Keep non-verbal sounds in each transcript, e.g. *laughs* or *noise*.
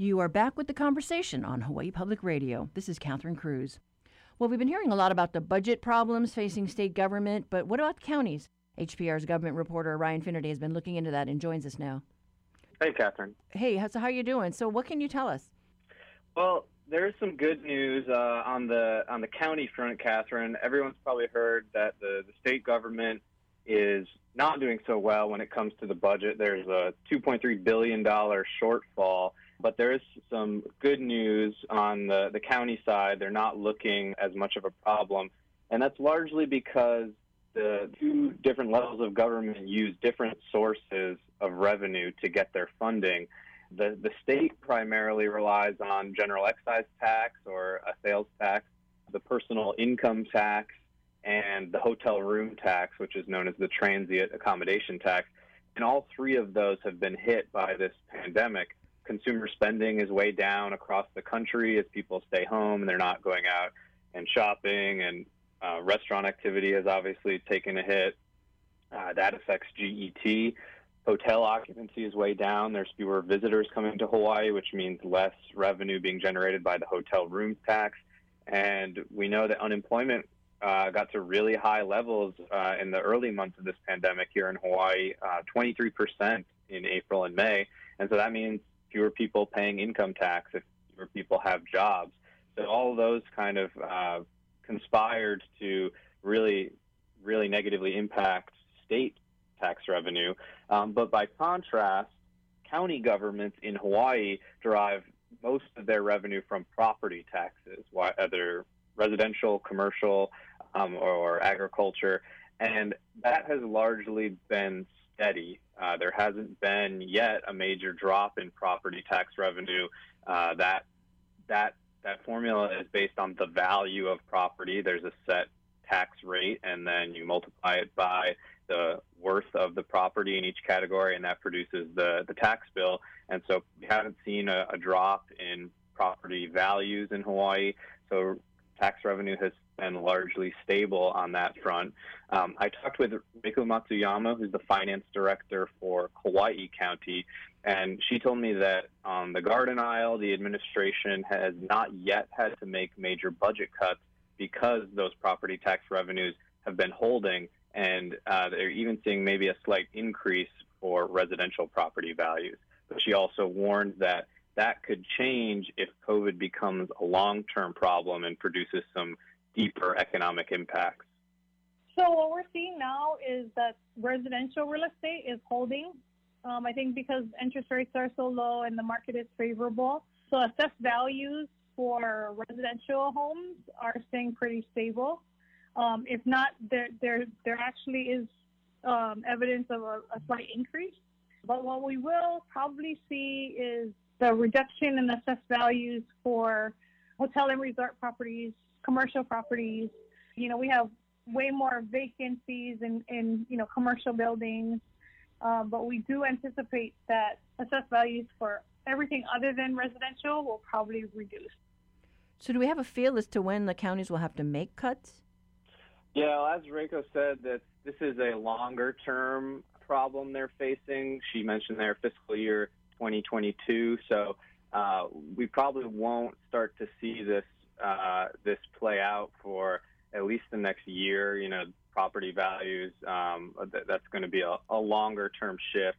You are back with the conversation on Hawaii Public Radio. This is Catherine Cruz. Well, we've been hearing a lot about the budget problems facing state government, but what about counties? HPR's government reporter Ryan Finnerty has been looking into that and joins us now. Hey, Catherine. Hey, so how are you doing? So, what can you tell us? Well, there's some good news uh, on the on the county front, Catherine. Everyone's probably heard that the, the state government is not doing so well when it comes to the budget. There's a 2.3 billion dollar shortfall, but there is some good news on the the county side. They're not looking as much of a problem, and that's largely because the two different levels of government use different sources of revenue to get their funding. The, the state primarily relies on general excise tax or a sales tax, the personal income tax, and the hotel room tax, which is known as the transient accommodation tax. And all three of those have been hit by this pandemic. Consumer spending is way down across the country as people stay home and they're not going out and shopping and uh, restaurant activity has obviously taken a hit. Uh, that affects GET. Hotel occupancy is way down. There's fewer visitors coming to Hawaii, which means less revenue being generated by the hotel room tax. And we know that unemployment uh, got to really high levels uh, in the early months of this pandemic here in Hawaii, uh, 23% in April and May. And so that means fewer people paying income tax if fewer people have jobs. So all those kind of uh, conspired to really, really negatively impact state tax revenue. Um, but by contrast, county governments in Hawaii derive most of their revenue from property taxes, whether residential, commercial, um, or, or, agriculture, and that has largely been steady. Uh, there hasn't been yet a major drop in property tax revenue. Uh, that that that formula is based on the value of property. There's a set tax rate, and then you multiply it by the worth of the property in each category, and that produces the, the tax bill. And so we haven't seen a, a drop in property values in Hawaii. So tax revenue has been largely stable on that front. Um, I talked with Reiko Matsuyama, who's the finance director for Kauai County, and she told me that on the Garden Isle, the administration has not yet had to make major budget cuts because those property tax revenues have been holding, and uh, they're even seeing maybe a slight increase for residential property values. But she also warned that that could change if COVID becomes a long term problem and produces some deeper economic impacts. So, what we're seeing now is that residential real estate is holding. Um, I think because interest rates are so low and the market is favorable. So, assessed values for residential homes are staying pretty stable. Um, if not, there, there, there actually is um, evidence of a, a slight increase. But what we will probably see is the reduction in assessed values for hotel and resort properties, commercial properties. You know, we have way more vacancies in, in you know, commercial buildings. Um, but we do anticipate that assessed values for everything other than residential will probably reduce. So, do we have a feel as to when the counties will have to make cuts? Yeah, as Reiko said, that this is a longer term problem they're facing. She mentioned their fiscal year 2022. So uh, we probably won't start to see this uh, this play out for at least the next year. You know, property values um, th- that's going to be a, a longer term shift.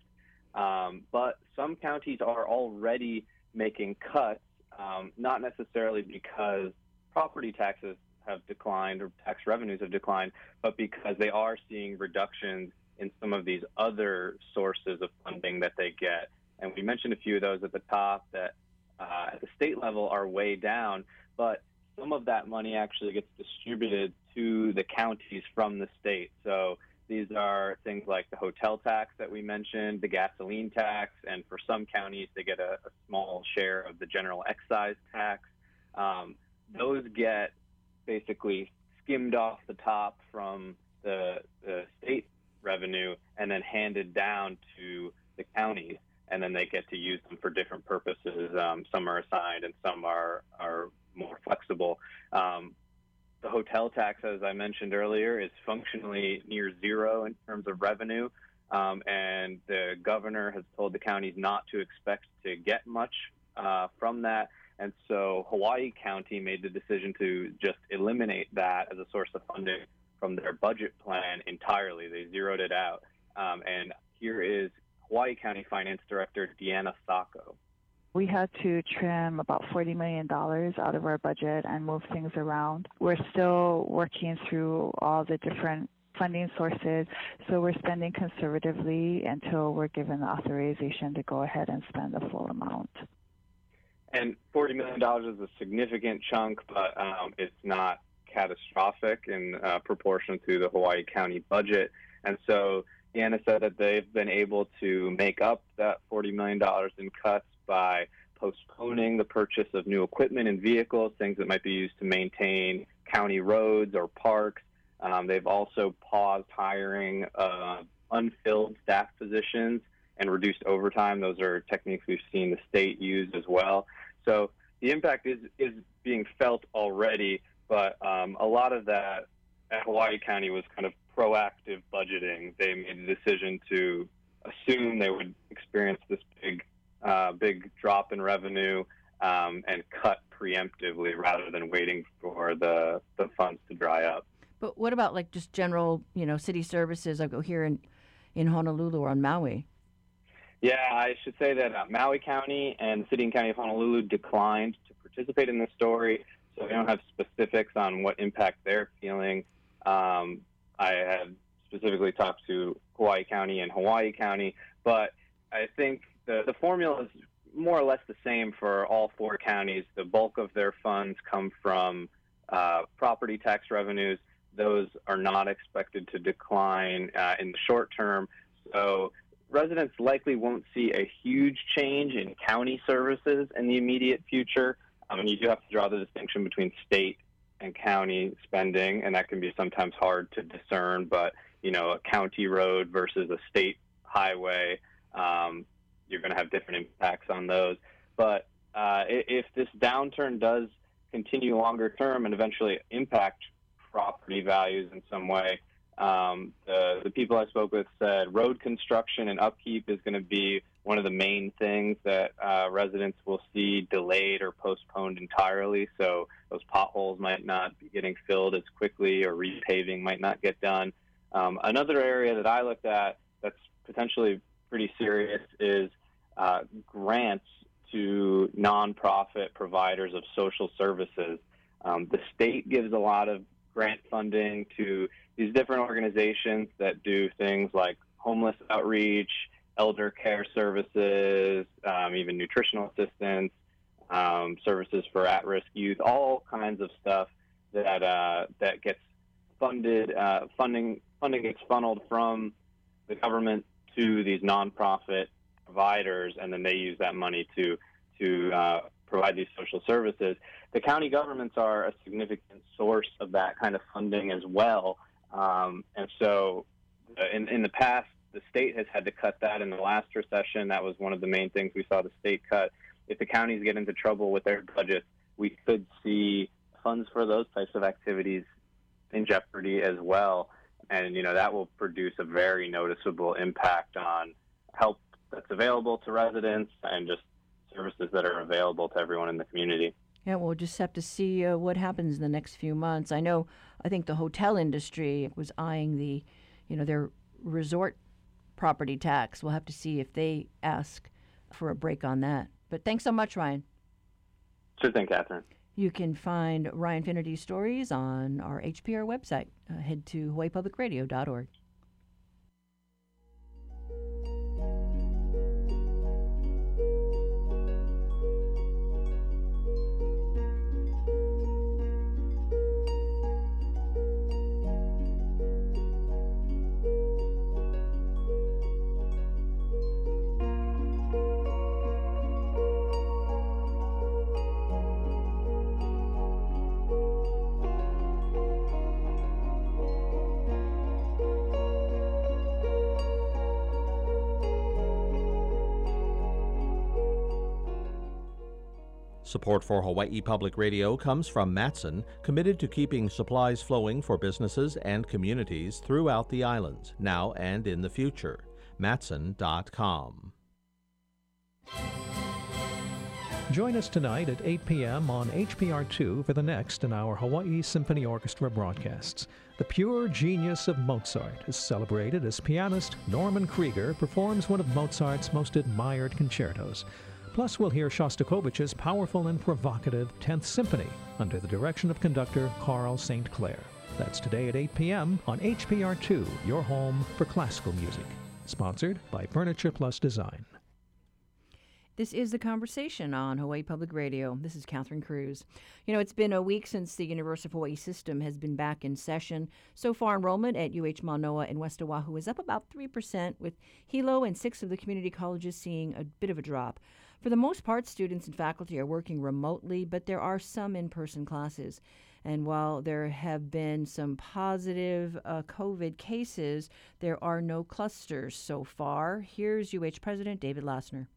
Um, but some counties are already making cuts, um, not necessarily because property taxes have declined or tax revenues have declined, but because they are seeing reductions in some of these other sources of funding that they get. And we mentioned a few of those at the top that uh, at the state level are way down, but some of that money actually gets distributed to the counties from the state. So these are things like the hotel tax that we mentioned, the gasoline tax, and for some counties, they get a, a small share of the general excise tax. Um, those get basically skimmed off the top from the, the state revenue and then handed down to the counties and then they get to use them for different purposes. Um, some are assigned and some are are flexible. Um, the hotel tax, as I mentioned earlier, is functionally near zero in terms of revenue, um, and the governor has told the counties not to expect to get much uh, from that. And so Hawaii County made the decision to just eliminate that as a source of funding from their budget plan entirely. They zeroed it out. Um, and here is Hawaii County Finance Director Deanna Sako. We had to trim about $40 million out of our budget and move things around. We're still working through all the different funding sources, so we're spending conservatively until we're given the authorization to go ahead and spend the full amount. And $40 million is a significant chunk, but um, it's not catastrophic in uh, proportion to the Hawaii County budget. And so Deanna said that they've been able to make up that $40 million in cuts by postponing the purchase of new equipment and vehicles, things that might be used to maintain county roads or parks. Um, they've also paused hiring uh, unfilled staff positions and reduced overtime. Those are techniques we've seen the state use as well. So the impact is is being felt already, but um, a lot of that at Hawaii County was kind of proactive budgeting. They made the decision to assume they would experience this big uh, big drop in revenue um, and cut preemptively rather than waiting for the the funds to dry up. But what about like just general, you know, city services? I go here in in Honolulu or on Maui. Yeah, I should say that uh, Maui County and the City and County of Honolulu declined to participate in the story, so we don't have specifics on what impact they're feeling. Um, I had specifically talked to Hawaii County and Hawaii County, but I think the, the formula is more or less the same for all four counties. The bulk of their funds come from uh, property tax revenues. Those are not expected to decline uh, in the short term. So residents likely won't see a huge change in county services in the immediate future. Um, and you do have to draw the distinction between state and county spending, and that can be sometimes hard to discern. But you know, a county road versus a state highway, um, you're going to have different impacts on those. But uh, if this downturn does continue longer term and eventually impact property values in some way, um, the, the people I spoke with said road construction and upkeep is going to be one of the main things that uh, residents will see delayed or postponed entirely. So those potholes might not be getting filled as quickly, or repaving might not get done. Um, another area that I looked at that's potentially pretty serious is uh, grants to nonprofit providers of social services. Um, the state gives a lot of grant funding to these different organizations that do things like homeless outreach, elder care services, um, even nutritional assistance, um, services for at-risk youth, all kinds of stuff that uh, that gets funded. Uh, funding funding gets funneled from the government to these nonprofit providers, and then they use that money to to uh, provide these social services. The county governments are a significant source of that kind of funding as well. Um, and so, uh, in, in the past, the state has had to cut that. In the last recession, that was one of the main things we saw the state cut. If the counties get into trouble with their budgets, we could see funds for those types of activities in jeopardy as well. And, you know, that will produce a very noticeable impact on help that's available to residents and just services that are available to everyone in the community. Yeah, we'll just have to see uh, what happens in the next few months. I know, I think the hotel industry was eyeing the, you know, their resort property tax. We'll have to see if they ask for a break on that. But thanks so much, Ryan. Sure thing, Catherine. You can find Ryan Finnerty's stories on our HPR website. Uh, head to hawaiipublicradio.org. Support for Hawaii Public Radio comes from Matson, committed to keeping supplies flowing for businesses and communities throughout the islands, now and in the future. Matson.com. Join us tonight at 8 p.m. on HPR2 for the next in our Hawaii Symphony Orchestra broadcasts. The pure genius of Mozart is celebrated as pianist Norman Krieger performs one of Mozart's most admired concertos. Plus, we'll hear Shostakovich's powerful and provocative 10th Symphony under the direction of conductor Carl St. Clair. That's today at 8 p.m. on HPR2, your home for classical music. Sponsored by Furniture Plus Design. This is the conversation on Hawaii Public Radio. This is Catherine Cruz. You know, it's been a week since the University of Hawaii system has been back in session. So far, enrollment at UH Manoa and West Oahu is up about 3%, with Hilo and six of the community colleges seeing a bit of a drop. For the most part, students and faculty are working remotely, but there are some in person classes. And while there have been some positive uh, COVID cases, there are no clusters so far. Here's UH President David Lassner.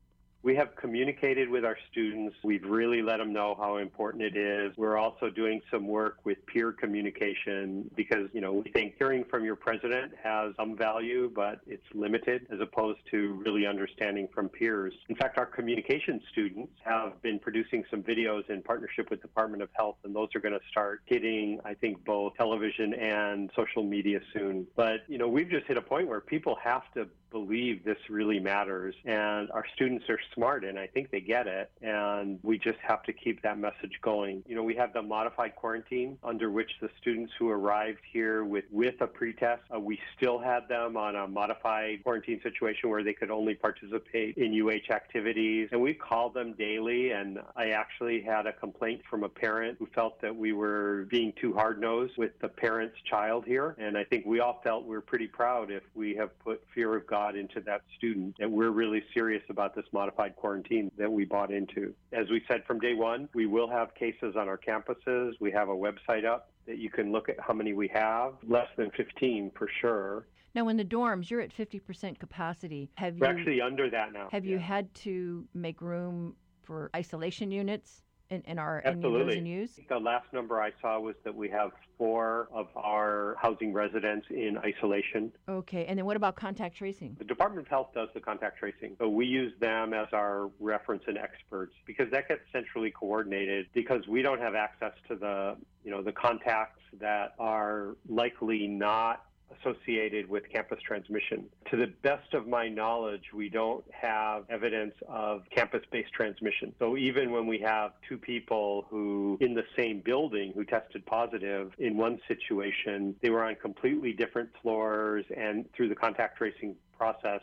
We have communicated with our students. We've really let them know how important it is. We're also doing some work with peer communication because, you know, we think hearing from your president has some value, but it's limited as opposed to really understanding from peers. In fact, our communication students have been producing some videos in partnership with Department of Health, and those are going to start hitting, I think, both television and social media soon. But, you know, we've just hit a point where people have to believe this really matters. And our students are smart and I think they get it. And we just have to keep that message going. You know, we have the modified quarantine under which the students who arrived here with, with a pretest, uh, we still had them on a modified quarantine situation where they could only participate in UH activities. And we called them daily. And I actually had a complaint from a parent who felt that we were being too hard nosed with the parent's child here. And I think we all felt we we're pretty proud if we have put fear of God into that student that we're really serious about this modified quarantine that we bought into. As we said from day one, we will have cases on our campuses. We have a website up that you can look at how many we have, less than 15 for sure. Now, in the dorms, you're at 50% capacity. Have We're you, actually under that now. Have yeah. you had to make room for isolation units? In, in our Absolutely. in use? The last number I saw was that we have four of our housing residents in isolation. Okay, and then what about contact tracing? The Department of Health does the contact tracing, so we use them as our reference and experts because that gets centrally coordinated because we don't have access to the you know the contacts that are likely not associated with campus transmission. To the best of my knowledge, we don't have evidence of campus based transmission. So even when we have two people who in the same building who tested positive in one situation, they were on completely different floors and through the contact tracing process,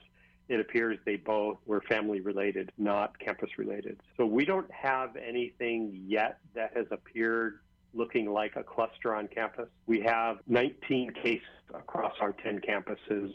it appears they both were family related, not campus related. So we don't have anything yet that has appeared looking like a cluster on campus. We have 19 cases across our 10 campuses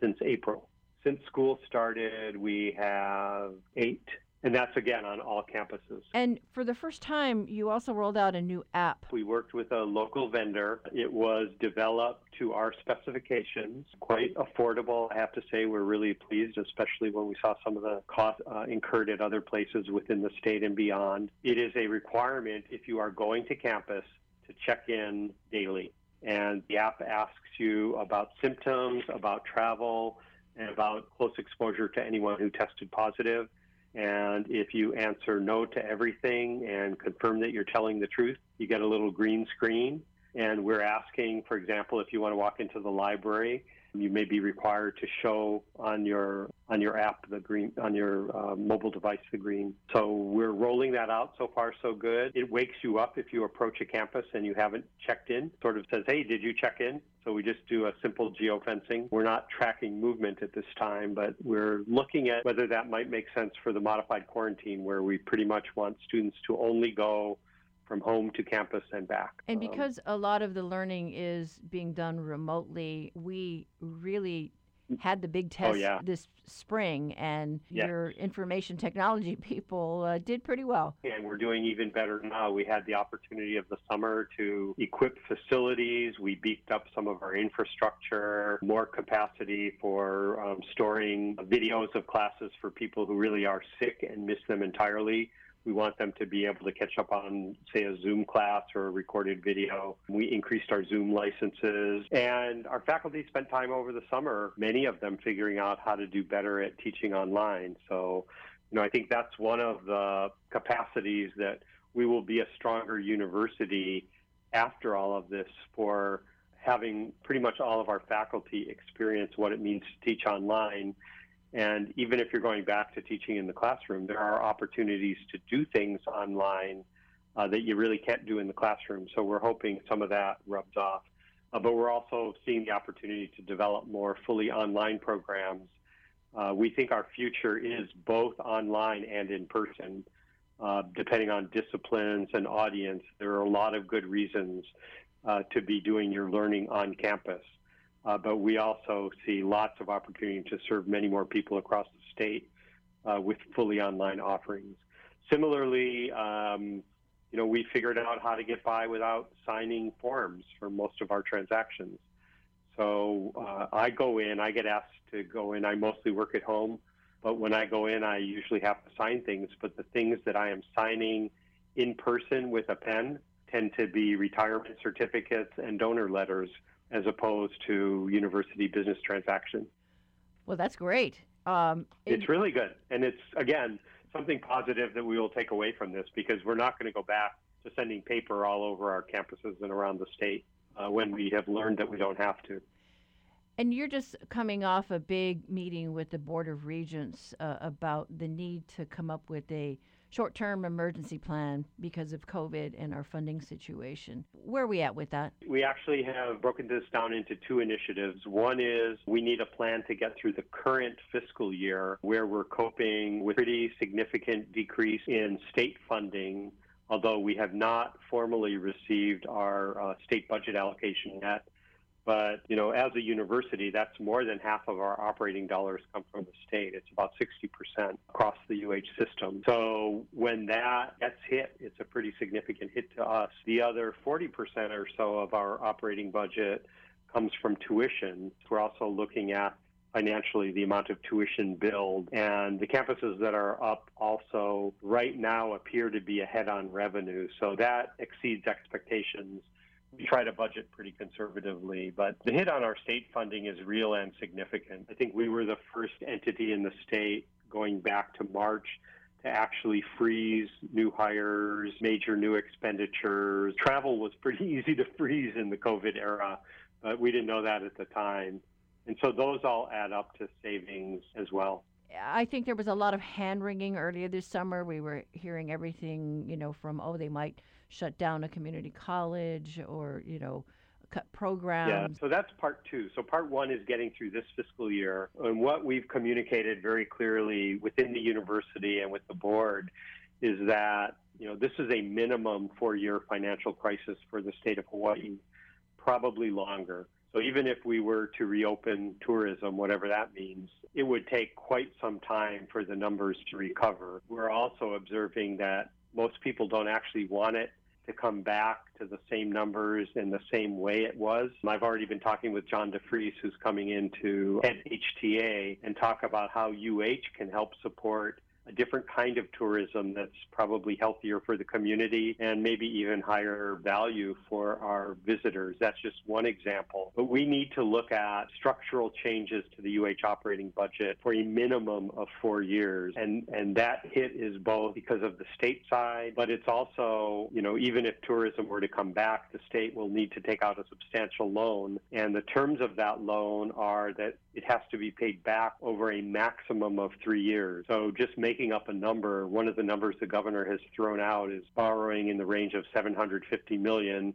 since April. Since school started, we have eight and that's again on all campuses. And for the first time, you also rolled out a new app. We worked with a local vendor. It was developed to our specifications, quite affordable. I have to say, we're really pleased, especially when we saw some of the costs uh, incurred at other places within the state and beyond. It is a requirement if you are going to campus to check in daily. And the app asks you about symptoms, about travel, and about close exposure to anyone who tested positive. And if you answer no to everything and confirm that you're telling the truth, you get a little green screen. And we're asking, for example, if you want to walk into the library, you may be required to show on your on your app the green on your uh, mobile device the green. So we're rolling that out. So far, so good. It wakes you up if you approach a campus and you haven't checked in. Sort of says, "Hey, did you check in?" So we just do a simple geofencing. We're not tracking movement at this time, but we're looking at whether that might make sense for the modified quarantine, where we pretty much want students to only go from home to campus and back. And because um, a lot of the learning is being done remotely, we really had the big oh, test oh, yeah. this spring, and your information technology *laughs* people uh, did pretty well. And we're doing even better now. We had the opportunity of the summer to equip facilities. We beefed up some of our infrastructure, more capacity for um, storing videos of classes for people who really are sick and miss them entirely. We want them to be able to catch up on, say, a Zoom class or a recorded video. We increased our Zoom licenses, and our faculty spent time over the summer, many of them figuring out how to do better at teaching online. So You know, I think that's one of the capacities that we will be a stronger university after all of this for having pretty much all of our faculty experience what it means to teach online. And even if you're going back to teaching in the classroom, there are opportunities to do things online uh, that you really can't do in the classroom. So we're hoping some of that rubs off. Uh, but we're also seeing the opportunity to develop more fully online programs. Uh, we think our future is both online and in person. Uh, depending on disciplines and audience, there are a lot of good reasons uh, to be doing your learning on campus. Uh, but we also see lots of opportunity to serve many more people across the state uh, with fully online offerings. Similarly, um, you know, we figured out how to get by without signing forms for most of our transactions. So uh, I go in, I get asked to go in. I mostly work at home. But when I go in, I usually have to sign things. But the things that I am signing in person with a pen tend to be retirement certificates and donor letters as opposed to university business transactions. Well, that's great. Um, it's really good. And it's, again, something positive that we will take away from this because we're not going to go back to sending paper all over our campuses and around the state uh, when we have learned that we don't have to. And you're just coming off a big meeting with the Board of Regents uh, about the need to come up with a short term emergency plan because of COVID and our funding situation. Where are we at with that? We actually have broken this down into two initiatives. One is we need a plan to get through the current fiscal year where we're coping with pretty significant decrease in state funding. Although we have not formally received our uh, state budget allocation yet, but, you know, as a university, that's more than half of our operating dollars come from the state. It's about 60% across the UH system. So when that gets hit, it's a pretty significant hit to us. The other 40% or so of our operating budget comes from tuition. We're also looking at financially the amount of tuition billed. And the campuses that are up also right now appear to be ahead on revenue. So that exceeds expectations we try to budget pretty conservatively, but the hit on our state funding is real and significant. I think we were the first entity in the state going back to March to actually freeze new hires, major new expenditures. Travel was pretty *laughs* easy to freeze in the COVID era, but we didn't know that at the time. And so those all add up to savings as well. I think there was a lot of hand wringing earlier this summer. We were hearing everything, you know, from, oh, they might shut down a community college or, you know, cut programs. Yeah, so that's part two. So part one is getting through this fiscal year. And what we've communicated very clearly within the university and with the board is that, you know, this is a minimum four year financial crisis for the state of Hawaii, probably longer. So even if we were to reopen tourism, whatever that means, it would take quite some time for the numbers to recover. We're also observing that most people don't actually want it to come back to the same numbers in the same way it was. I've already been talking with John De Fries, who's coming in to head HTA, and talk about how UH can help support a different kind of tourism that's probably healthier for the community and maybe even higher value for our visitors. That's just one example. But we need to look at structural changes to the UH operating budget for a minimum of four years. And, and that hit is both because of the state side, but it's also, you know, even if tourism were to come back, the state will need to take out a substantial loan. And the terms of that loan are that it has to be paid back over a maximum of three years. So just making up a number, one of the numbers the governor has thrown out is borrowing in the range of 750 million.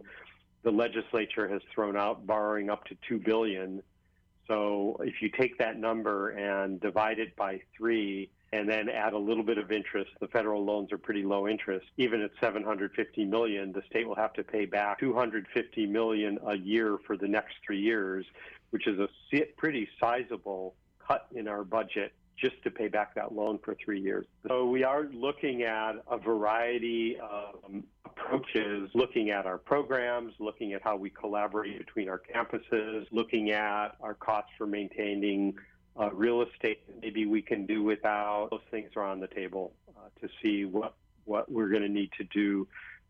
The legislature has thrown out borrowing up to 2 billion. So if you take that number and divide it by three, and then add a little bit of interest. The federal loans are pretty low interest. Even at 750 million, the state will have to pay back 250 million a year for the next three years, which is a pretty sizable cut in our budget just to pay back that loan for three years. So we are looking at a variety of approaches, looking at our programs, looking at how we collaborate between our campuses, looking at our costs for maintaining uh, real estate maybe we can do without. Those things are on the table uh, to see what, what we're going to need to do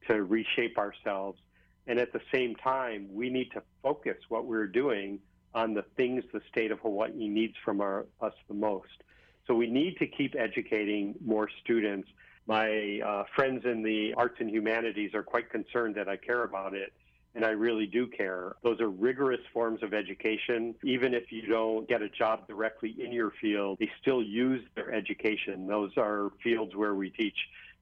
to reshape ourselves. And at the same time, we need to focus what we're doing on the things the state of Hawaii needs from our, us the most. So we need to keep educating more students. My uh, friends in the arts and humanities are quite concerned that I care about it and I really do care. Those are rigorous forms of education. Even if you don't get a job directly in your field, they still use their education. Those are fields where we teach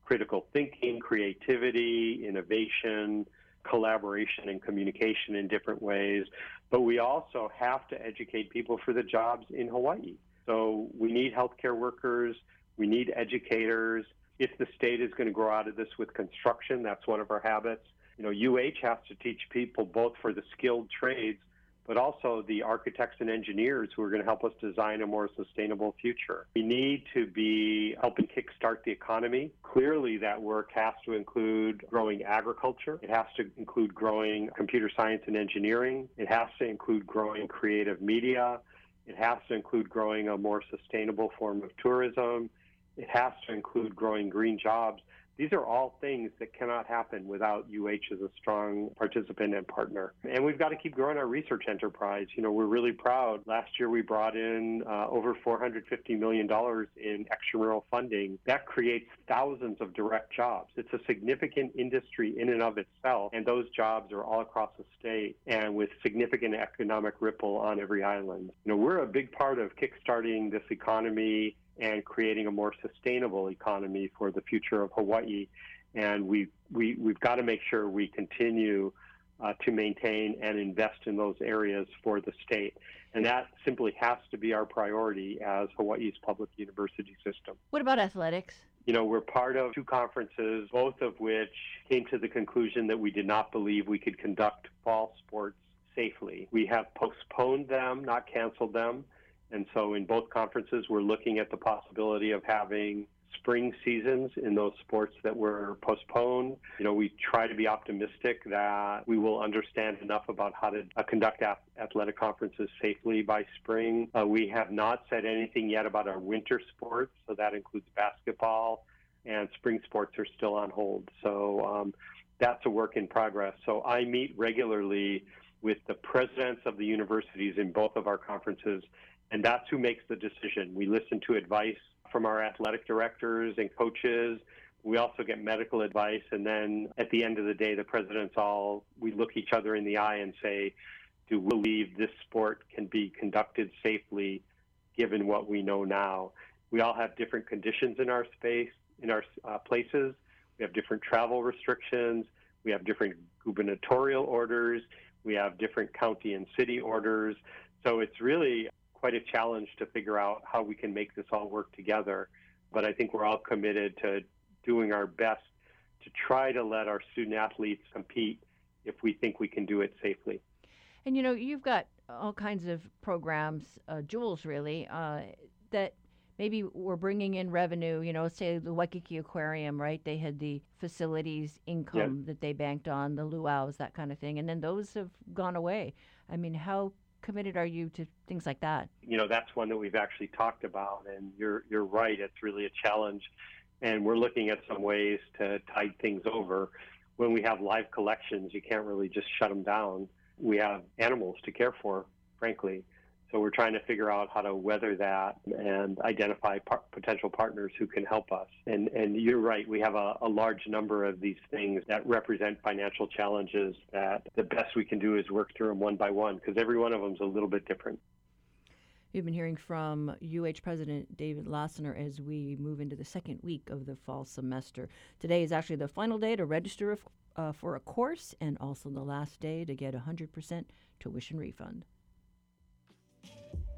critical thinking, creativity, innovation, collaboration, and communication in different ways. But we also have to educate people for the jobs in Hawaii. So we need healthcare workers, we need educators. If the state is going to grow out of this with construction, that's one of our habits you know, UH has to teach people both for the skilled trades, but also the architects and engineers who are going to help us design a more sustainable future. We need to be helping kickstart the economy. Clearly, that work has to include growing agriculture. It has to include growing computer science and engineering. It has to include growing creative media. It has to include growing a more sustainable form of tourism. It has to include growing green jobs. These are all things that cannot happen without UH as a strong participant and partner. And we've got to keep growing our research enterprise. You know, we're really proud. Last year we brought in uh, over $450 million in extramural funding. That creates thousands of direct jobs. It's a significant industry in and of itself, and those jobs are all across the state and with significant economic ripple on every island. You know, we're a big part of kickstarting this economy and creating a more sustainable economy for the future of Hawaii. And we, we, we've got to make sure we continue uh, to maintain and invest in those areas for the state. And that simply has to be our priority as Hawaii's public university system. What about athletics? You know, we're part of two conferences, both of which came to the conclusion that we did not believe we could conduct fall sports safely. We have postponed them, not canceled them. And so in both conferences, we're looking at the possibility of having spring seasons in those sports that were postponed. You know, we try to be optimistic that we will understand enough about how to uh, conduct athletic conferences safely by spring. Uh, we have not said anything yet about our winter sports, so that includes basketball, and spring sports are still on hold. So um, that's a work in progress. So I meet regularly with the presidents of the universities in both of our conferences and that's who makes the decision. We listen to advice from our athletic directors and coaches. We also get medical advice. And then at the end of the day, the presidents all, we look each other in the eye and say, do we believe this sport can be conducted safely given what we know now? We all have different conditions in our space, in our uh, places. We have different travel restrictions. We have different gubernatorial orders. We have different county and city orders. So it's really quite a challenge to figure out how we can make this all work together. But I think we're all committed to doing our best to try to let our student athletes compete if we think we can do it safely. And you know, you've got all kinds of programs, uh, jewels really, uh, that maybe we're bringing in revenue. You know, say the Waikiki Aquarium, right? They had the facilities income that they banked on, the luau's, that kind of thing, and then those have gone away. I mean, how committed are you to things like that? You know, that's one that we've actually talked about, and you're you're right. It's really a challenge, and we're looking at some ways to tide things over. When we have live collections, you can't really just shut them down. We have animals to care for, frankly. So we're trying to figure out how to weather that and identify par- potential partners who can help us. And, and you're right, we have a, a large number of these things that represent financial challenges that the best we can do is work through them one by one because every one of them is a little bit different. We've been hearing from UH President David Lassner as we move into the second week of the fall semester. Today is actually the final day to register uh, for a course and also the last day to get a 100% tuition refund. Thank you.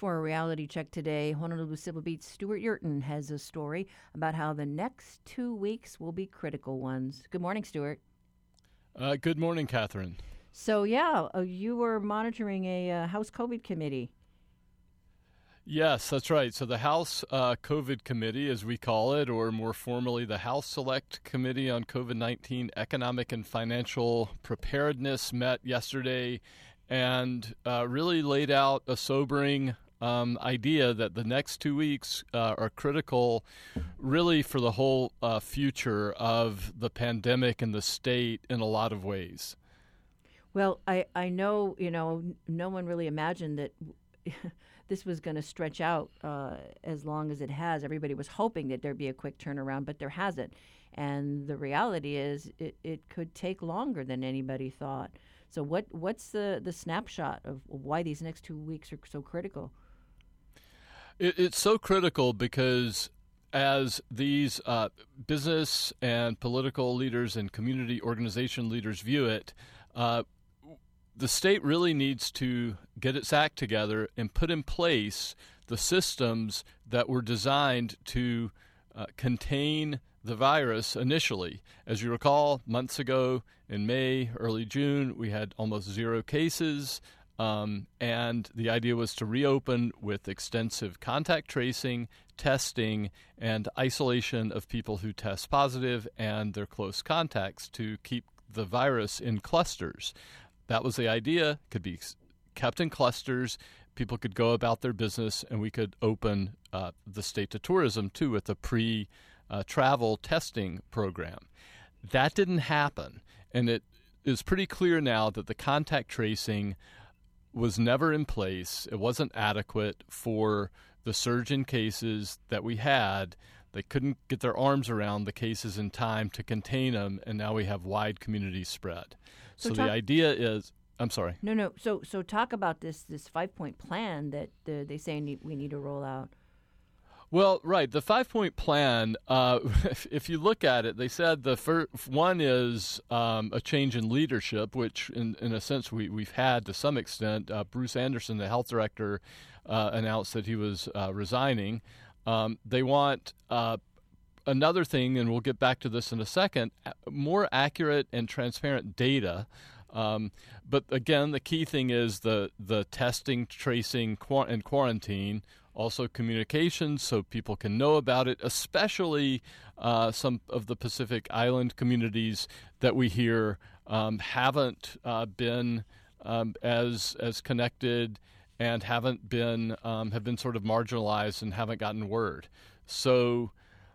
For a reality check today, Honolulu Civil Beat's Stewart Yerton has a story about how the next two weeks will be critical ones. Good morning, Stewart. Uh, good morning, Catherine. So, yeah, uh, you were monitoring a uh, House COVID committee. Yes, that's right. So the House uh, COVID Committee, as we call it, or more formally, the House Select Committee on COVID 19 Economic and Financial Preparedness, met yesterday and uh, really laid out a sobering um, idea that the next two weeks uh, are critical, really, for the whole uh, future of the pandemic and the state in a lot of ways. Well, I, I know, you know, no one really imagined that *laughs* this was going to stretch out uh, as long as it has. Everybody was hoping that there'd be a quick turnaround, but there hasn't. And the reality is, it, it could take longer than anybody thought. So, what what's the, the snapshot of why these next two weeks are so critical? It, it's so critical because as these uh, business and political leaders and community organization leaders view it, uh, the state really needs to get its act together and put in place the systems that were designed to uh, contain the virus initially. As you recall, months ago in May, early June, we had almost zero cases. Um, and the idea was to reopen with extensive contact tracing, testing, and isolation of people who test positive and their close contacts to keep the virus in clusters. That was the idea. Could be kept in clusters. People could go about their business, and we could open uh, the state to tourism too with a pre uh, travel testing program. That didn't happen. And it is pretty clear now that the contact tracing was never in place. It wasn't adequate for the surge in cases that we had. They couldn't get their arms around the cases in time to contain them, and now we have wide community spread. So, so talk, the idea is, I'm sorry. No, no. So, so talk about this this five point plan that the, they say need, we need to roll out. Well, right. The five point plan, uh, *laughs* if, you look at it, they said the first one is um, a change in leadership, which in, in a sense we, we've had to some extent. Uh, Bruce Anderson, the health director, uh, announced that he was uh, resigning. Um, they want uh, another thing, and we'll get back to this in a second, more accurate and transparent data. Um, but again, the key thing is the the testing, tracing, and quarantine. Also, communications so people can know about it, especially uh, some of the Pacific Island communities that we hear um, haven't uh, been um, as as connected and haven't been um, have been sort of marginalized and haven't gotten word. So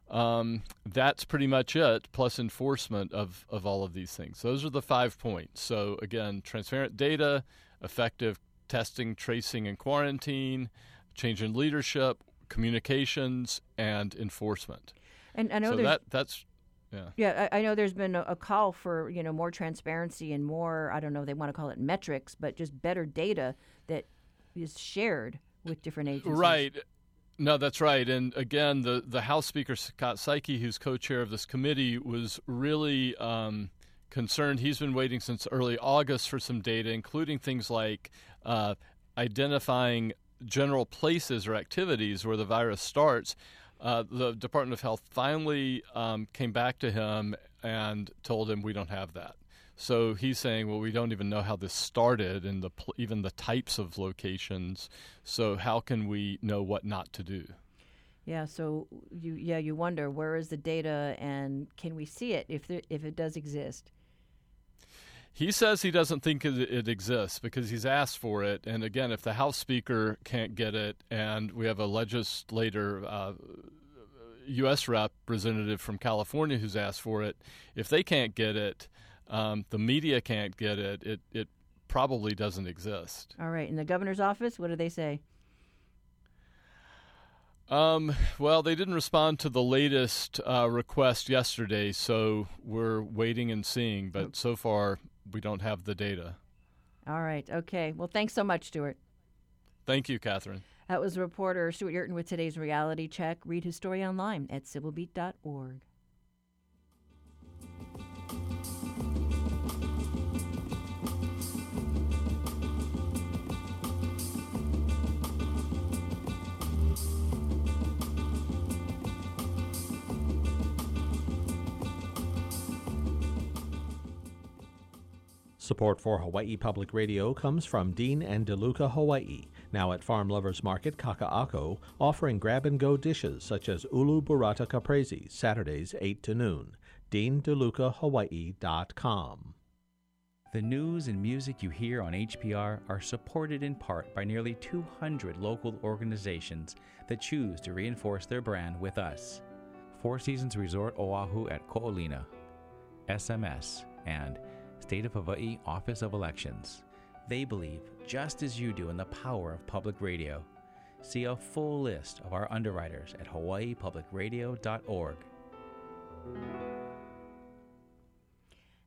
um, that's pretty much it, plus enforcement of, of all of these things. Those are the five points. So, again, transparent data, effective testing, tracing, and quarantine, change in leadership, communications, and enforcement. And I know so that that's yeah. Yeah, I, I know there's been a, a, call for you know more transparency and more I don't know they want to call it metrics, but just better data that is shared with different agencies. Right. No, that's right. And again, the, the House Speaker, Scott Saiki, who's co chair of this committee, was really um, concerned. He's been waiting since early August for some data, including things like uh, identifying general places or activities where the virus starts. Uh, the Department of Health finally um, came back to him and told him we don't have that. So he's saying, well, we don't even know how this started and the even the types of locations. So how can we know what not to do? Yeah. So you yeah you wonder where is the data and can we see it if there, if it does exist. He says he doesn't think it, it, exists because he's asked for it. And again, if the House Speaker can't get it, and we have a legislator, uh, U.S. representative from California who's asked for it, if they can't get it, um, the media can't get it. It it probably doesn't exist. All right. In the governor's office, what do they say? Um, well, they didn't respond to the latest uh, request yesterday, so we're waiting and seeing. But oh. so far, we don't have the data. All right. Okay. Well, thanks so much, Stewart. Thank you, Catherine. That was reporter Stewart Yerton with today's reality check. Read his story online at civilbeat.org. Support for Hawaii Public Radio comes from Dean and DeLuca Hawaii, Now at Farm Lovers Market Kaka'ako, offering grab and go dishes such as ulu burrata caprese, Saturdays 8 to noon. DeanDelucaHawaii.com. The news and music you hear on HPR are supported in part by nearly 200 local organizations that choose to reinforce their brand with us. Four Seasons Resort Oahu at Ko'olina, SMS, and State of Hawaii Office of Elections. They believe, just as you do, in the power of public radio. See a full list of our underwriters at hawaiipublicradio.org.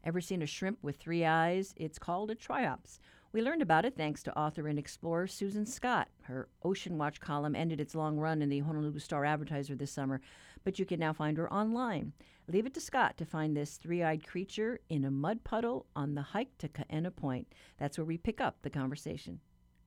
Ever seen a shrimp with three eyes? It's called a triops. We learned about it thanks to author and explorer Susan Scott. Her Ocean Watch column ended its long run in the Honolulu Star Advertiser this summer, but you can now find her online. Leave it to Scott to find this three eyed creature in a mud puddle on the hike to Kaena Point. That's where we pick up the conversation.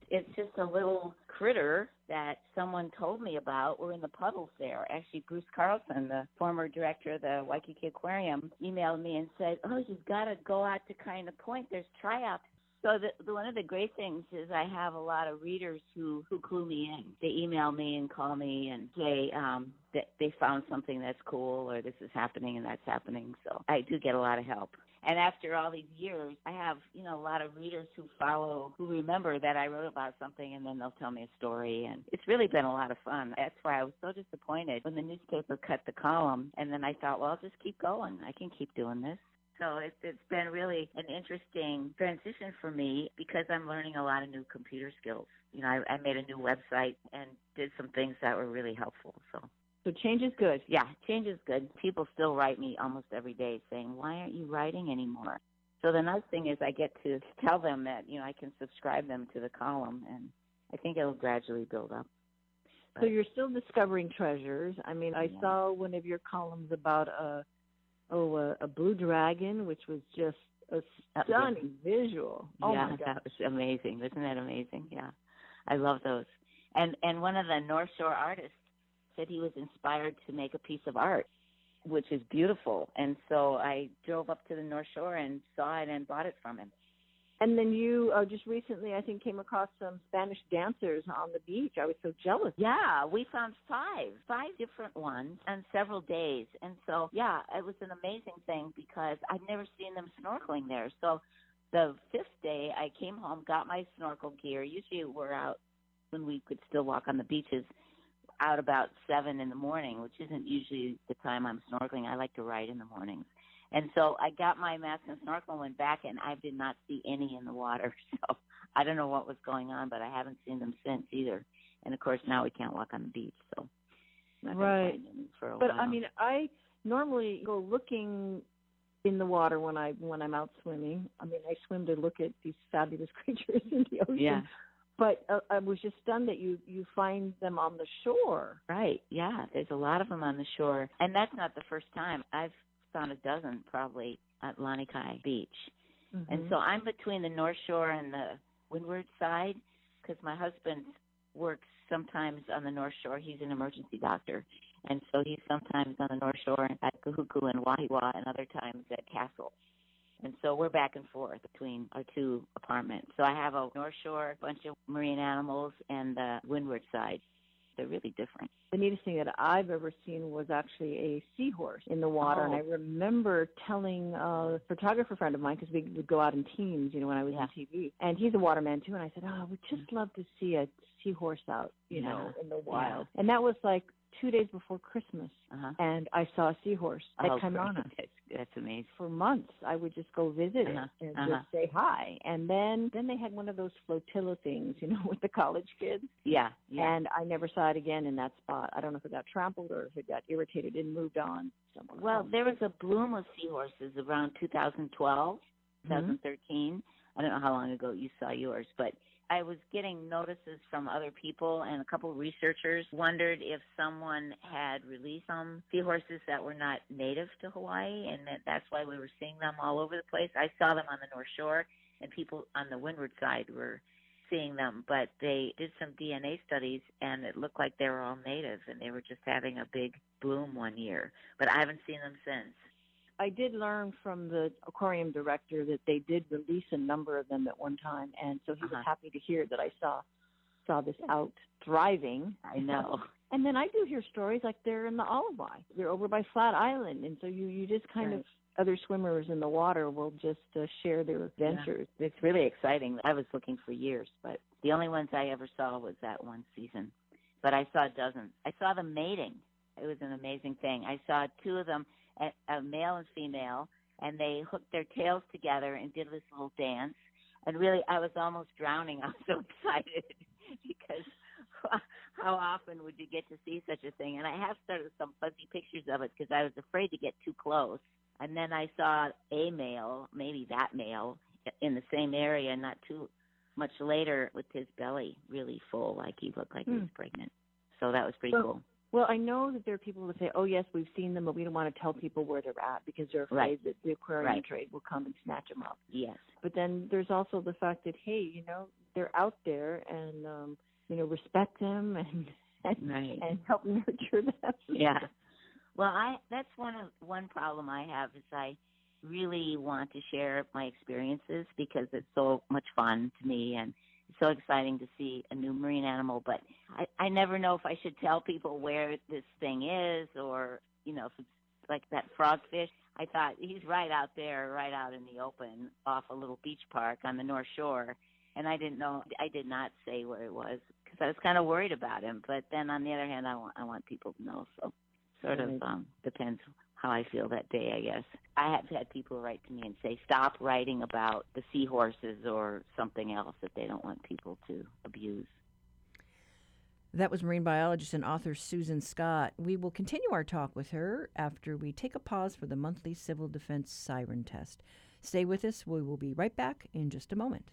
It's just a little critter that someone told me about. We're in the puddles there. Actually, Bruce Carlson, the former director of the Waikiki Aquarium, emailed me and said, "Oh, you've got to go out to Kaena Point. There's triops." So the, the, one of the great things is I have a lot of readers who who clue me in. They email me and call me and say um, that they found something that's cool or this is happening and that's happening. So I do get a lot of help. And after all these years, I have, you know, a lot of readers who follow, who remember that I wrote about something and then they'll tell me a story. And it's really been a lot of fun. That's why I was so disappointed when the newspaper cut the column. And then I thought, well, I'll just keep going. I can keep doing this. So it's, it's been really an interesting transition for me because I'm learning a lot of new computer skills. You know, I, I made a new website and did some things that were really helpful. So so change is good. Yeah, change is good. People still write me almost every day saying, "Why aren't you writing anymore?" So the nice thing is I get to tell them that you know I can subscribe them to the column, and I think it'll gradually build up. But, so you're still discovering treasures. I mean, I yeah. saw one of your columns about a oh a, a blue dragon, which was just a stunning visual. Oh yeah, that was amazing. Wasn't that amazing? Yeah, I love those. And and one of the North Shore artists said he was inspired to make a piece of art, which is beautiful. And so I drove up to the North Shore and saw it and bought it from him. And then you uh, just recently, I think, came across some Spanish dancers on the beach. I was so jealous. Yeah, we found five, five different ones on several days. And so, yeah, it was an amazing thing because I'd never seen them snorkeling there. So the fifth day, I came home, got my snorkel gear. Usually we're out when we could still walk on the beaches out about seven in the morning, which isn't usually the time I'm snorkeling. I like to ride in the mornings. And so I got my mask and snorkel and went back, and I did not see any in the water. *laughs* So I don't know what was going on, but I haven't seen them since either. And of course, now we can't walk on the beach, so right. but while. I mean, I normally go looking in the water when I when I'm out swimming. I mean, I swim to look at these fabulous *laughs* creatures in the ocean. Yeah but uh, I was just stunned that you you find them on the shore. Right. Yeah. There's a lot of them on the shore, and that's not the first time. I've found a dozen probably at Lanikai Beach, mm-hmm. and so I'm between the North Shore and the windward side because my husband works sometimes on the North Shore. He's an emergency doctor, and so he's sometimes on the North Shore at Kahuku and Wahiawa, and other times at Castle. And so we're back and forth between our two apartments. So I have a North Shore bunch of marine animals and the windward side. They're really different. The neatest thing that I've ever seen was actually a seahorse in the water, oh. and I remember telling a photographer friend of mine because we would go out in teams, you know, when I was yeah. on TV, and he's a waterman too, and I said, "Oh, I would just love to see a seahorse out, you yeah. know, in the wild." Yeah. And that was like two days before Christmas, uh-huh. and I saw a seahorse at oh, Kaimana. That's, that's amazing. For months, I would just go visit uh-huh. it and uh-huh. just say hi. And then, then they had one of those flotilla things, you know, *laughs* with the college kids. Yeah, yeah. And I never saw it again in that spot. I don't know if it got trampled or if it got irritated and moved on. Somewhere well, there was a bloom of seahorses around 2012, 2013. Mm-hmm. I don't know how long ago you saw yours, but I was getting notices from other people, and a couple of researchers wondered if someone had released some seahorses that were not native to Hawaii, and that that's why we were seeing them all over the place. I saw them on the North Shore, and people on the windward side were seeing them, but they did some DNA studies, and it looked like they were all native, and they were just having a big bloom one year. But I haven't seen them since. I did learn from the aquarium director that they did release a number of them at one time, and so he uh-huh. was happy to hear that I saw saw this out thriving. I know. *laughs* And then I do hear stories like they're in the Olivine. They're over by Flat Island, and so you you just kind Right. of other swimmers in the water will just uh, share their adventures. It's really exciting. I was looking for years, but the only ones I ever saw was that one season. But I saw dozens. I saw them mating. It was an amazing thing. I saw two of them, a, a male and female, and they hooked their tails together and did this little dance. And really, I was almost drowning. *laughs* I was so excited *laughs* because *laughs* how often would you get to see such a thing? And I have started some fuzzy pictures of it because I was afraid to get too close. And then I saw a male, maybe that male, in the same area not too much later with his belly really full, like he looked like he was Hmm. pregnant. So that was pretty Well, cool. Well, I know that there are people that say, "Oh, yes, we've seen them, but we don't want to tell people where they're at because they're afraid Right. that the aquarium Right. trade will come and snatch them up." Yes. But then there's also the fact that, hey, you know, they're out there, and um, you know, respect them and *laughs* and, Right. and help nurture them. Yeah. Well, I that's one of one problem I have is I really want to share my experiences because it's so much fun to me and it's so exciting to see a new marine animal. But I I never know if I should tell people where this thing is or you know if it's like that frogfish. I thought he's right out there, right out in the open, off a little beach park on the North Shore, and I didn't know. I did not say where it was because I was kind of worried about him. But then on the other hand, I want I want people to know. So sort of um depends how I feel that day, I guess. I have had people write to me and say, stop writing about the seahorses or something else that they don't want people to abuse. That was marine biologist and author Susan Scott. We will continue our talk with her after we take a pause for the monthly civil defense siren test. Stay with us. We will be right back in just a moment.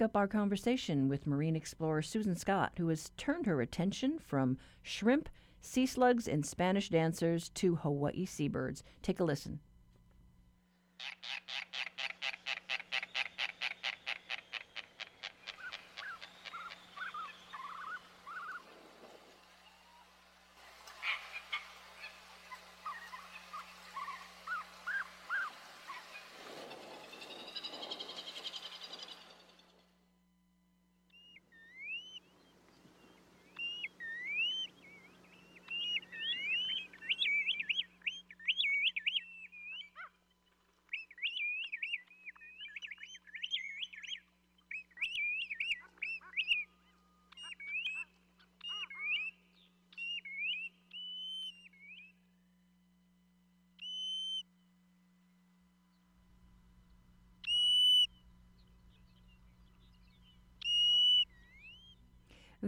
Pick up our conversation with marine explorer Susan Scott, who has turned her attention from shrimp, sea slugs, and Spanish dancers to Hawaii seabirds. Take a listen.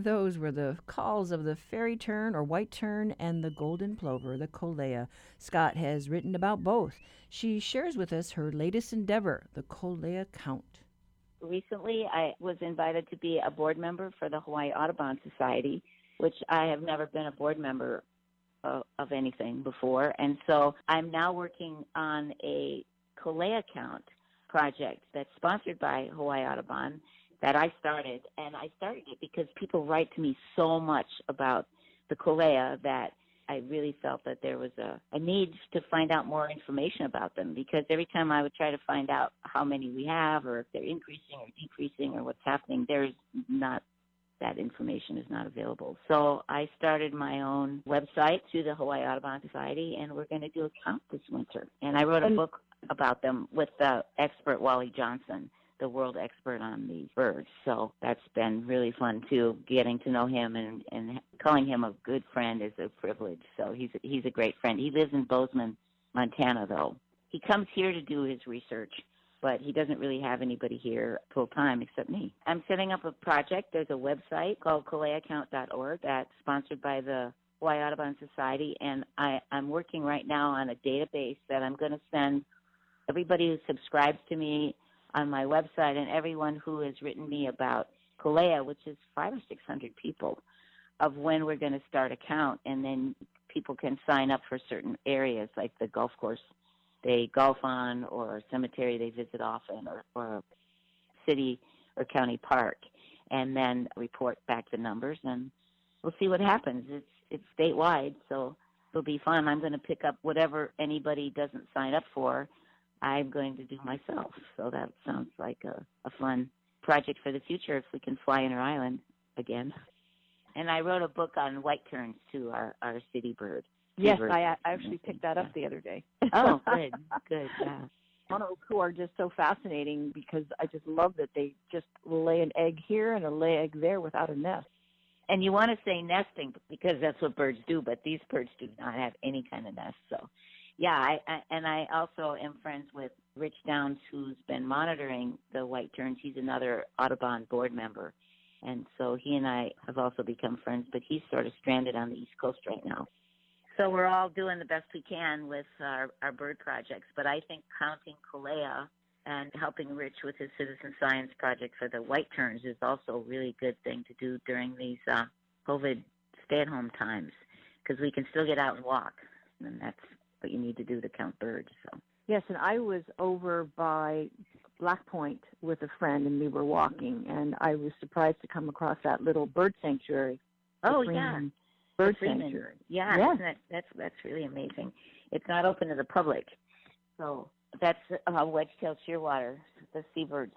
Those were the calls of the fairy tern or white tern and the golden plover, the kolea. Scott has written about both. She shares with us her latest endeavor, the kolea count. Recently, I was invited to be a board member for the Hawaii Audubon Society, which I have never been a board member of, of anything before. And so I'm now working on a kolea count project that's sponsored by Hawaii Audubon that I started. And I started it because people write to me so much about the kolea that I really felt that there was a, a need to find out more information about them because every time I would try to find out how many we have or if they're increasing or decreasing or what's happening, there's not that information is not available. So I started my own website through the Hawaii Audubon Society, and we're going to do a count this winter. And I wrote a book about them with the expert Wally Johnson, the world expert on these birds. So that's been really fun too. Getting to know him and and calling him a good friend is a privilege. So he's a, he's a great friend. He lives in Bozeman, Montana, though. He comes here to do his research but he doesn't really have anybody here full time except me. I'm setting up a project. There's a website called koleacount.org that's sponsored by the Hawaii Audubon Society, and I, I'm working right now on a database that I'm going to send everybody who subscribes to me on my website and everyone who has written me about Kolea, which is five or six hundred people, of when we're going to start a count, and then people can sign up for certain areas like the golf course they golf on, or a cemetery they visit often, or, or a city or county park, and then report back the numbers, and we'll see what happens. It's it's statewide, so it'll be fun. I'm going to pick up whatever anybody doesn't sign up for. I'm going to do myself. So that sounds like a, a fun project for the future if we can fly in our island again. And I wrote a book on white terns too, our our city bird. Yes, I I actually picked that up the other day. oh, *laughs* good, good, yeah. Monos who are just so fascinating because I just love that they just lay an egg here and a lay egg there without a nest. And you want to say nesting because that's what birds do, but these birds do not have any kind of nest. So, yeah, I, I and I also am friends with Rich Downs, who's been monitoring the white terns. He's another Audubon board member, and so he and I have also become friends. But he's sort of stranded on the East Coast right now. So we're all doing the best we can with our, our bird projects. But I think counting Kolea and helping Rich with his citizen science project for the white terns is also a really good thing to do during these uh, COVID stay-at-home times because we can still get out and walk, and that's what you need to do to count birds. So. Yes, and I was over by Black Point with a friend, and we were walking, and I was surprised to come across that little bird sanctuary. Oh yeah, bird sanctuary. Yeah, Yeah. That, that's that's really amazing. It's not open to the public, so that's uh, wedge-tailed shearwater, the seabirds.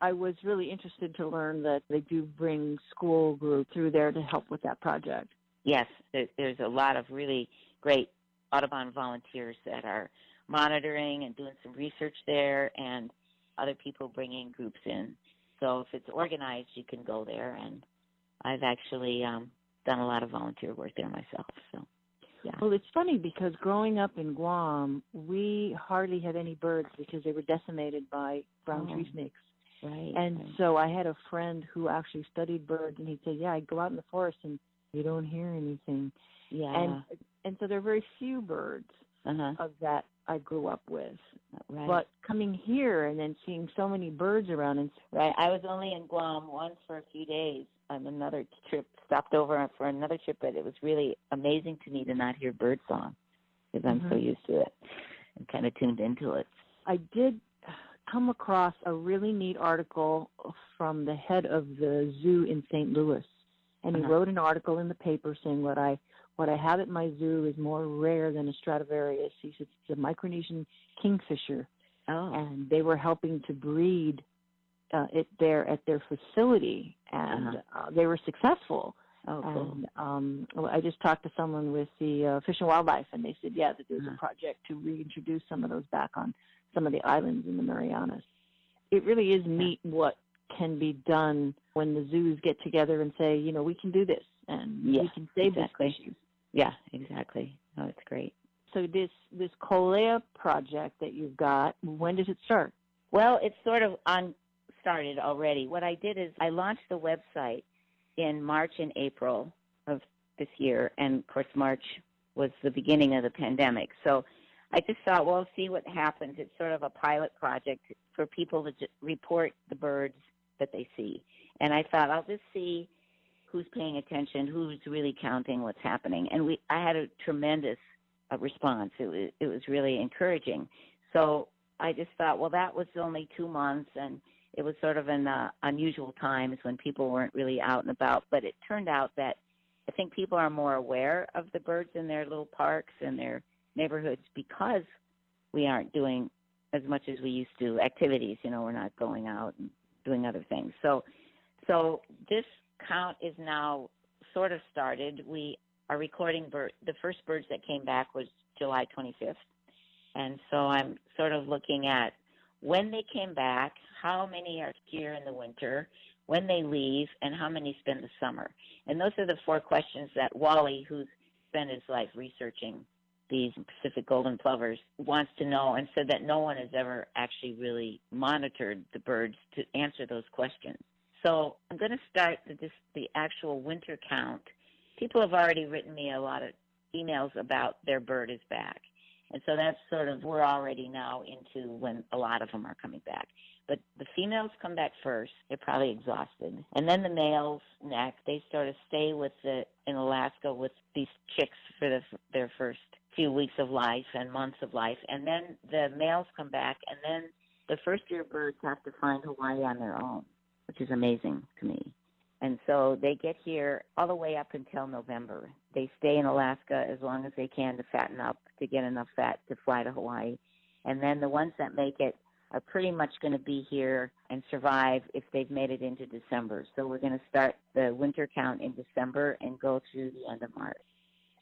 I was really interested to learn that they do bring school group through there to help with that project. Yes, there, there's a lot of really great Audubon volunteers that are monitoring and doing some research there, and other people bringing groups in. So if it's organized, you can go there. And I've actually um, done a lot of volunteer work there myself. So yeah. Well, it's funny because growing up in Guam, we hardly had any birds because they were decimated by brown Oh. tree snakes. Right. And right. so I had a friend who actually studied birds, and he'd say, "Yeah, I go out in the forest and you don't hear anything." yeah. And and so there are very few birds uh-huh. of that I grew up with. Right. But coming here and then seeing so many birds around, and Right. I was only in Guam once for a few days on another trip, stopped over for another trip, but it was really amazing to me to not hear bird song because I'm so Mhm. used to it and kind of tuned into it. I did come across a really neat article from the head of the zoo in St. Louis, and he Uh-huh. wrote an article in the paper saying what I what I have at my zoo is more rare than a Stradivarius. He said it's a Micronesian kingfisher, Oh. and they were helping to breed uh, it there at their facility, and Uh-huh. uh, they were successful. oh, cool. And um, I just talked to someone with the uh, Fish and Wildlife, and they said, yeah, that there's Uh-huh. a project to reintroduce some of those back on some of the islands in the Marianas. It really is neat what can be done when the zoos get together and say, you know, we can do this and we can save exactly. this species. Yeah, exactly. Oh, it's great. So this this Kolea project that you've got, when does it start? Well, it's sort of on started already. What I did is I launched the website in March and April of this year, and of course March was the beginning of the pandemic. So I just thought, well, see what happens. It's sort of a pilot project for people to report the birds that they see. And I thought I'll just see who's paying attention, who's really counting what's happening. And we I had a tremendous uh, response. It was it was really encouraging. So I just thought, well, that was only two months, and it was sort of in uh, unusual times when people weren't really out and about. But it turned out that I think people are more aware of the birds in their little parks and their neighborhoods because we aren't doing as much as we used to activities. You know, we're not going out and doing other things. So, so this count is now sort of started. We are recording bird. The first birds that came back was July 25th, and so I'm sort of looking at when they came back, how many are here in the winter, when they leave, and how many spend the summer. And those are the four questions that Wally, who's spent his life researching these Pacific golden plovers, wants to know, and said that no one has ever actually really monitored the birds to answer those questions. So I'm going to start the, this, the actual winter count. People have already written me a lot of emails about their bird is back. And so that's sort of, we're already now into when a lot of them are coming back. but the females come back first. They're probably exhausted, and then the males next. They sort of stay with the in Alaska with these chicks for the, their first few weeks of life and months of life, and then the males come back, and then the first year birds have to find Hawaii on their own, which is amazing to me. And so they get here all the way up until November. They stay in Alaska as long as they can to fatten up, to get enough fat to fly to Hawaii. And then the ones that make it are pretty much going to be here and survive if they've made it into December. So we're going to start the winter count in December and go through the end of March.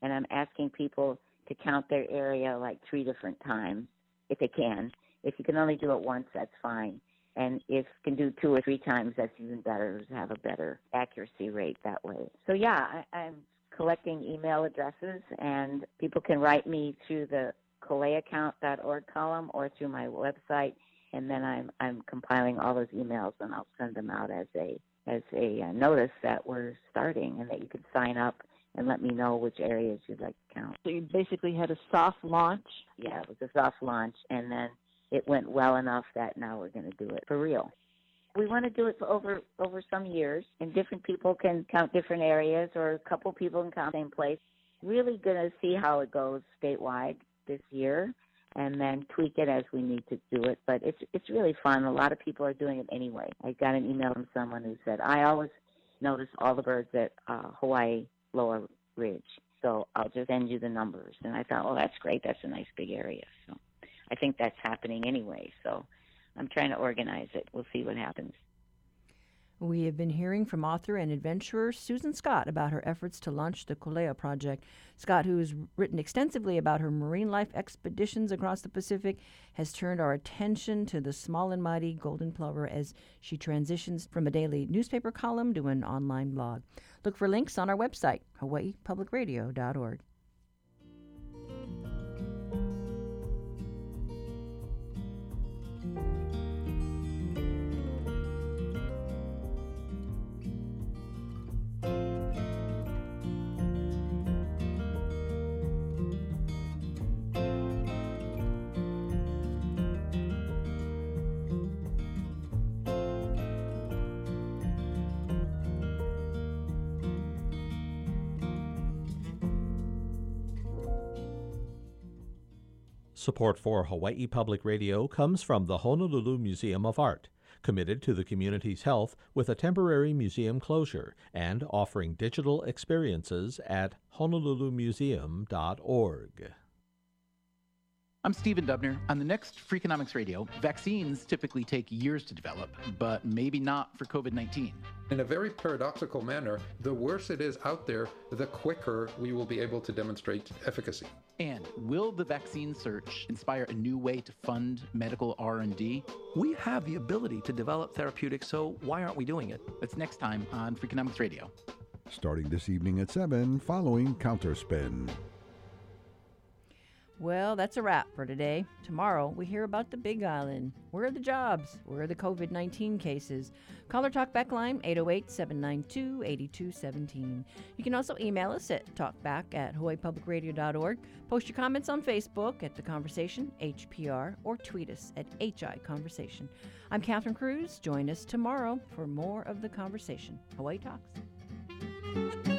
And I'm asking people to count their area like three different times if they can. If you can only do it once, that's fine. And if you can do two or three times, that's even better to have a better accuracy rate that way. So yeah, I, I'm collecting email addresses, and people can write me through the koleacount.org column or through my website, and then I'm I'm compiling all those emails and I'll send them out as a as a uh, notice that we're starting and that you can sign up and let me know which areas you'd like to count. So you basically had a soft launch. Yeah, it was a soft launch, and then it went well enough that now we're going to do it for real. We want to do it for over over some years, and different people can count different areas, or a couple people can count the same place. Really going to see how it goes statewide this year, and then tweak it as we need to do it. But it's it's really fun. A lot of people are doing it anyway. I got an email from someone who said, "I always notice all the birds at uh, Hawaii Loa Ridge, so I'll just send you the numbers." And I thought, "Well, that's great. That's a nice big area." So. I think that's happening anyway. So I'm trying to organize it. We'll see what happens. We have been hearing from author and adventurer Susan Scott about her efforts to launch the Kolea Project. Scott, who has written extensively about her marine life expeditions across the Pacific, has turned our attention to the small and mighty golden plover as she transitions from a daily newspaper column to an online blog. Look for links on our website, hawaiipublicradio.org. Support for Hawaii Public Radio comes from the Honolulu Museum of Art, committed to the community's health with a temporary museum closure and offering digital experiences at honolulumuseum.org. I'm Stephen Dubner. On the next Freakonomics Radio, vaccines typically take years to develop, but maybe not for COVID 19. In a very paradoxical manner, the worse it is out there, the quicker we will be able to demonstrate efficacy. And will the vaccine search inspire a new way to fund medical R&D? We have the ability to develop therapeutics, so why aren't we doing it? That's next time on Freakonomics Radio. Starting this evening at 7 following Counterspin. Well, that's a wrap for today. Tomorrow, we hear about the Big Island. Where are the jobs? Where are the COVID 19 cases? Caller Talk Back line 808 792 8217. You can also email us at talkback at hawaiipublicradio.org. Post your comments on Facebook at The Conversation, HPR, or tweet us at HI Conversation. I'm Catherine Cruz. Join us tomorrow for more of The Conversation. Hawaii Talks.